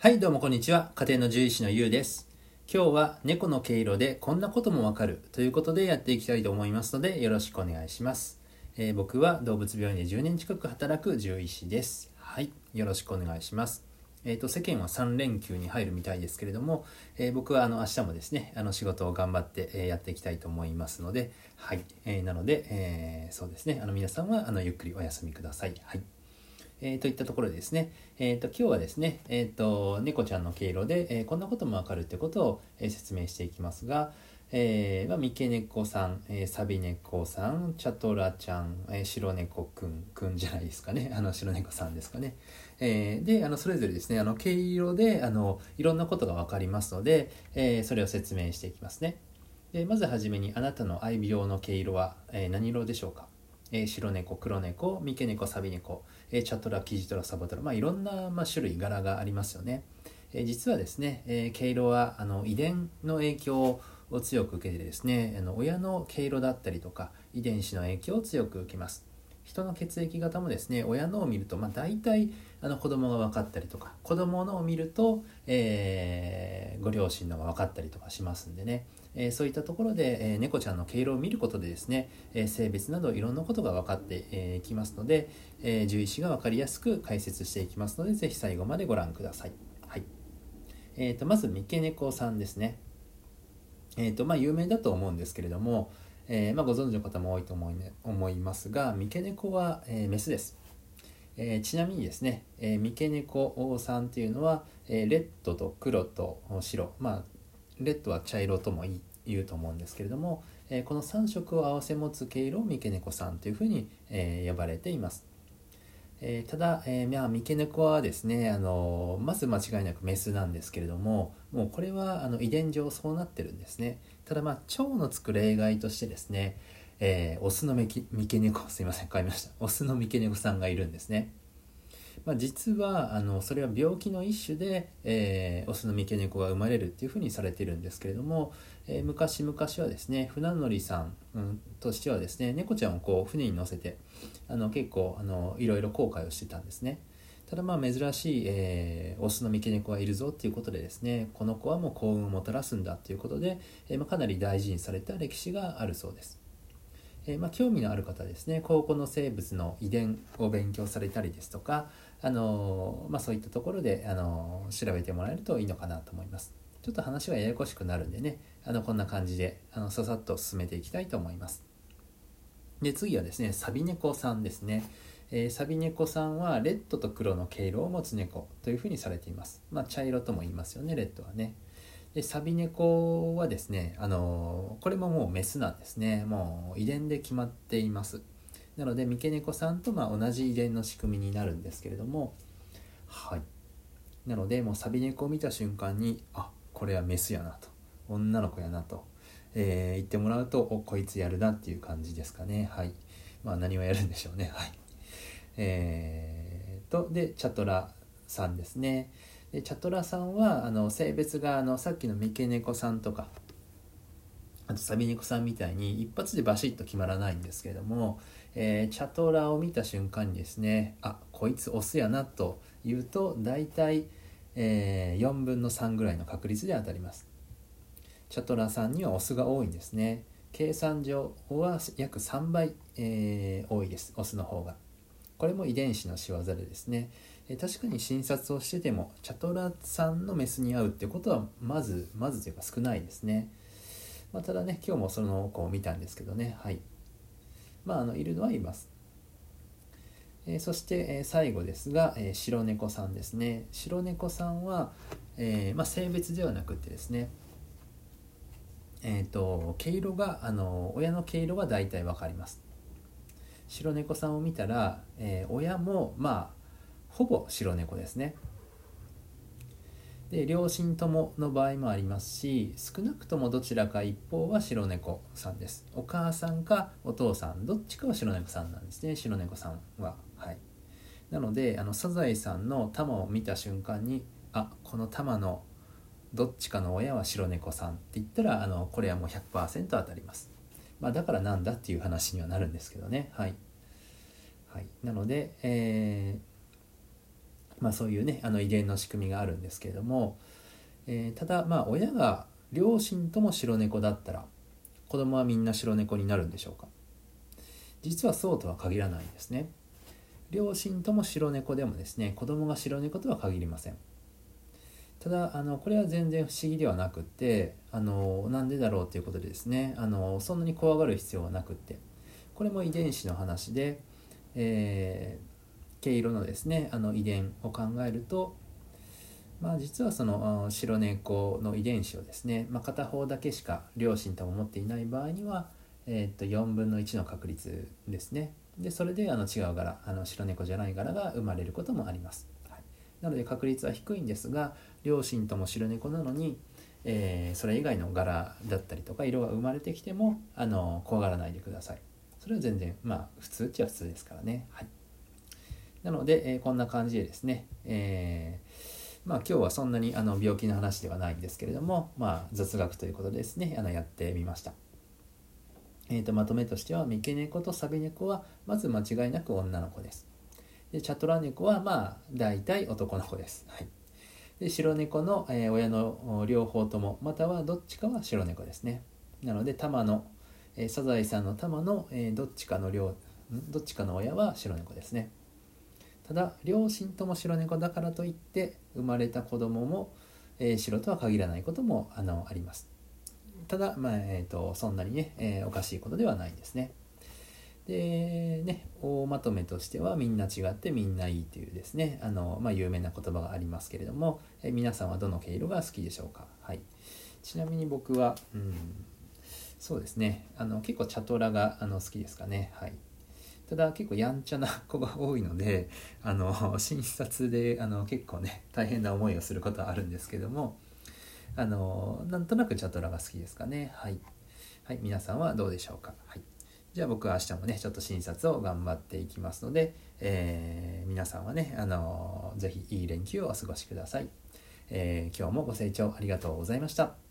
はい、どうもこんにちは。家庭の獣医師のゆうです。今日は猫の毛色でこんなこともわかるということでやっていきたいと思いますのでよろしくお願いします。えー僕は動物病院で10年近く働く獣医師です。はい、よろしくお願いします。えー、と世間は3連休に入るみたいですけれども、えー僕はあの明日もですねあの仕事を頑張って、えやっていきたいと思いますので、はいえーなので、えーそうですねあの皆さんはあのゆっくりお休みください。はいえーといったところですね、えー、と今日はですね、えー、と猫ちゃんの経路で、えこんなこともわかるってことを、え説明していきますが、えーまあ、三毛猫さん、えーサビ猫さんチャトラちゃん、えー白猫くんくんじゃないですかね。あの白猫さんですかね、えーであのそれぞれですねあの毛色であのいろんなことがわかりますので、えーそれを説明していきますね。でまずはじめにあなたの愛病の毛色は、えー何色でしょうか？えー白猫黒猫三毛猫サビ猫、えーチャトラキジトラサボトラ、まあ、いろんな、まあ、種類柄がありますよね、えー実はですね、え毛色はあの遺伝の影響を強く受けてですねあの親の毛色だったりとか遺伝子の影響を強く受けます。人の血液型もですね親のを見ると、まあ、大体あの子供が分かったりとか子供のを見ると、えーご両親のが分かったりとかしますんでね、えーそういったところで、えー猫ちゃんの毛色を見ることでですね、え性別などいろんなことが分かってい、えーきますので、え獣医師が分かりやすく解説していきますのでぜひ最後までご覧ください。はいえー、とまず三毛猫さんですね。えーとまあ、有名だと思うんですけれども、えーまあ、ご存知の方も多いと思い,、ね、思いますが三毛猫は、えーメスです、えーちなみにですね、えー三毛猫王さんっていうのは、えレッドと黒と白まあレッドは茶色とも言うと思うんですけれども、えこの3色を併せ持つ毛色を三毛猫さんというふうに、え呼ばれています。えーただ、えーまあ、三毛猫はですね、あのまず間違いなくメスなんですけれどももうこれはあの遺伝上そうなってるんですね。ただまあ腸のつく例外としてですね、えーオスの三毛三毛猫すいません買いました。オスの三毛猫さんがいるんですね。まあ、実はあのそれは病気の一種で、えーオスの三毛猫が生まれるっていうふうにされてるんですけれども、えー昔々はですね船乗りさん、うん、としてはですね猫ちゃんをこう船に乗せてあの結構あのいろいろ後悔をしてたんですね。ただまあ珍しい、えーオスの三毛猫がいるぞっていうことでですねこの子はもう幸運をもたらすんだっていうことで、えーまあ、かなり大事にされた歴史があるそうです。えーまあ、興味のある方ですね。高校の生物の遺伝を勉強されたりですとか、あのまあ、そういったところで、あの調べてもらえるといいのかなと思います。ちょっと話がややこしくなるんでねあのこんな感じであのささっと進めていきたいと思います。で次はですねサビ猫さんですね、えーサビ猫さんはレッドと黒の毛色を持つ猫というふうにされています。まあ茶色とも言いますよねレッドはね。でサビ猫はですねあのこれももうメスなんですね。もう遺伝で決まっています。なので三毛猫さんとま同じ遺伝の仕組みになるんですけれども。はい。なのでもうサビ猫を見た瞬間にあこれはメスやなと。女の子やなと、えー言ってもらうとおこいつやるなっていう感じですかね。はい。まあ何をやるんでしょうね。はい。えー、とでチャトラさんですね。でチャトラさんはあの性別があのさっきの三毛猫さんとかあとサビ猫さんみたいに一発でバシッと決まらないんですけれども、えーチャトラを見た瞬間にですねあこいつオスやなというと大体、えー4分の3ぐらいの確率で当たります。チャトラさんにはオスが多いんですね。計算上は約3倍、えー多いですオスの方が。これも遺伝子の仕業でですね。え確かに診察をしててもチャトラさんのメスに会うってことはまずまずというか少ないですね、まあ、ただね今日もその子を見たんですけどね。はい。まああのいるのはいます。えーそして、えー最後ですが、えー白猫さんですね。白猫さんは、えまあ、性別ではなくてですね。えー、と毛色があの親の毛色は大体わかります。白猫さんを見たら、え親もまあほぼ白猫ですね。で両親ともの場合もありますし少なくともどちらか一方は白猫さんです。お母さんかお父さんどっちかは白猫さんなんですね。白猫さんははい。なのであのサザエさんの玉を見た瞬間にあこの玉のどっちかの親は白猫さんって言ったらあのこれはもう100%当たります、まあ、だからなんだっていう話にはなるんですけどね。はい、はい、なので、えーまあ、そういうねあの遺伝の仕組みがあるんですけれども、えー、ただまあ親が両親とも白猫だったら子供はみんな白猫になるんでしょうか。実はそうとは限らないんですね。両親とも白猫でもですね子供が白猫とは限りません。ただあのこれは全然不思議ではなくってあのなんでだろうということでですねあのそんなに怖がる必要はなくってこれも遺伝子の話で、えー、毛色のですねあの遺伝を考えるとまあ、実はその白猫の遺伝子をですね、まあ、片方だけしか両親とも持っていない場合には、えー、と4分の1の確率ですね。でそれであの違う柄あの白猫じゃない柄が生まれることもあります、はい、なので確率は低いんですが両親とも白猫なのに、えー、それ以外の柄だったりとか色が生まれてきてもあの怖がらないでください。それは全然まあ普通っちゃ普通ですからね。はい。なので、えー、こんな感じでですね、えーまあ、今日はそんなにあの病気の話ではないんですけれども、まあ、雑学ということでですねあのやってみました。えー、とまとめとしては三毛猫とサビ猫はまず間違いなく女の子です。でチャトラ猫はまあ大体男の子です。はい、で白猫の、えー、親の両方ともまたはどっちかは白猫ですね。なので玉の、えー、サザエさんの玉の、えー、どっちかの両どっちかの親は白猫ですね。ただ両親とも白猫だからといって生まれた子供も、えー、白とは限らないこともあのあります。ただ、まあえーと、そんなにね、えー、おかしいことではないですね。でね大まとめとしてはみんな違ってみんないいというですね。あの、まあ、有名な言葉がありますけれども、えー、皆さんはどの毛色が好きでしょうか、はい、ちなみに僕は、うん、そうですね。あの結構チャトラがあの好きですかね。はい。ただ結構やんちゃな子が多いのであの診察であの結構ね大変な思いをすることはあるんですけどもあのなんとなくチャトラが好きですかね。はい、はい、皆さんはどうでしょうか。はい。じゃあ僕は明日もねちょっと診察を頑張っていきますので、えー、皆さんはねあの是非いい連休をお過ごしください、えー、今日もご清聴ありがとうございました。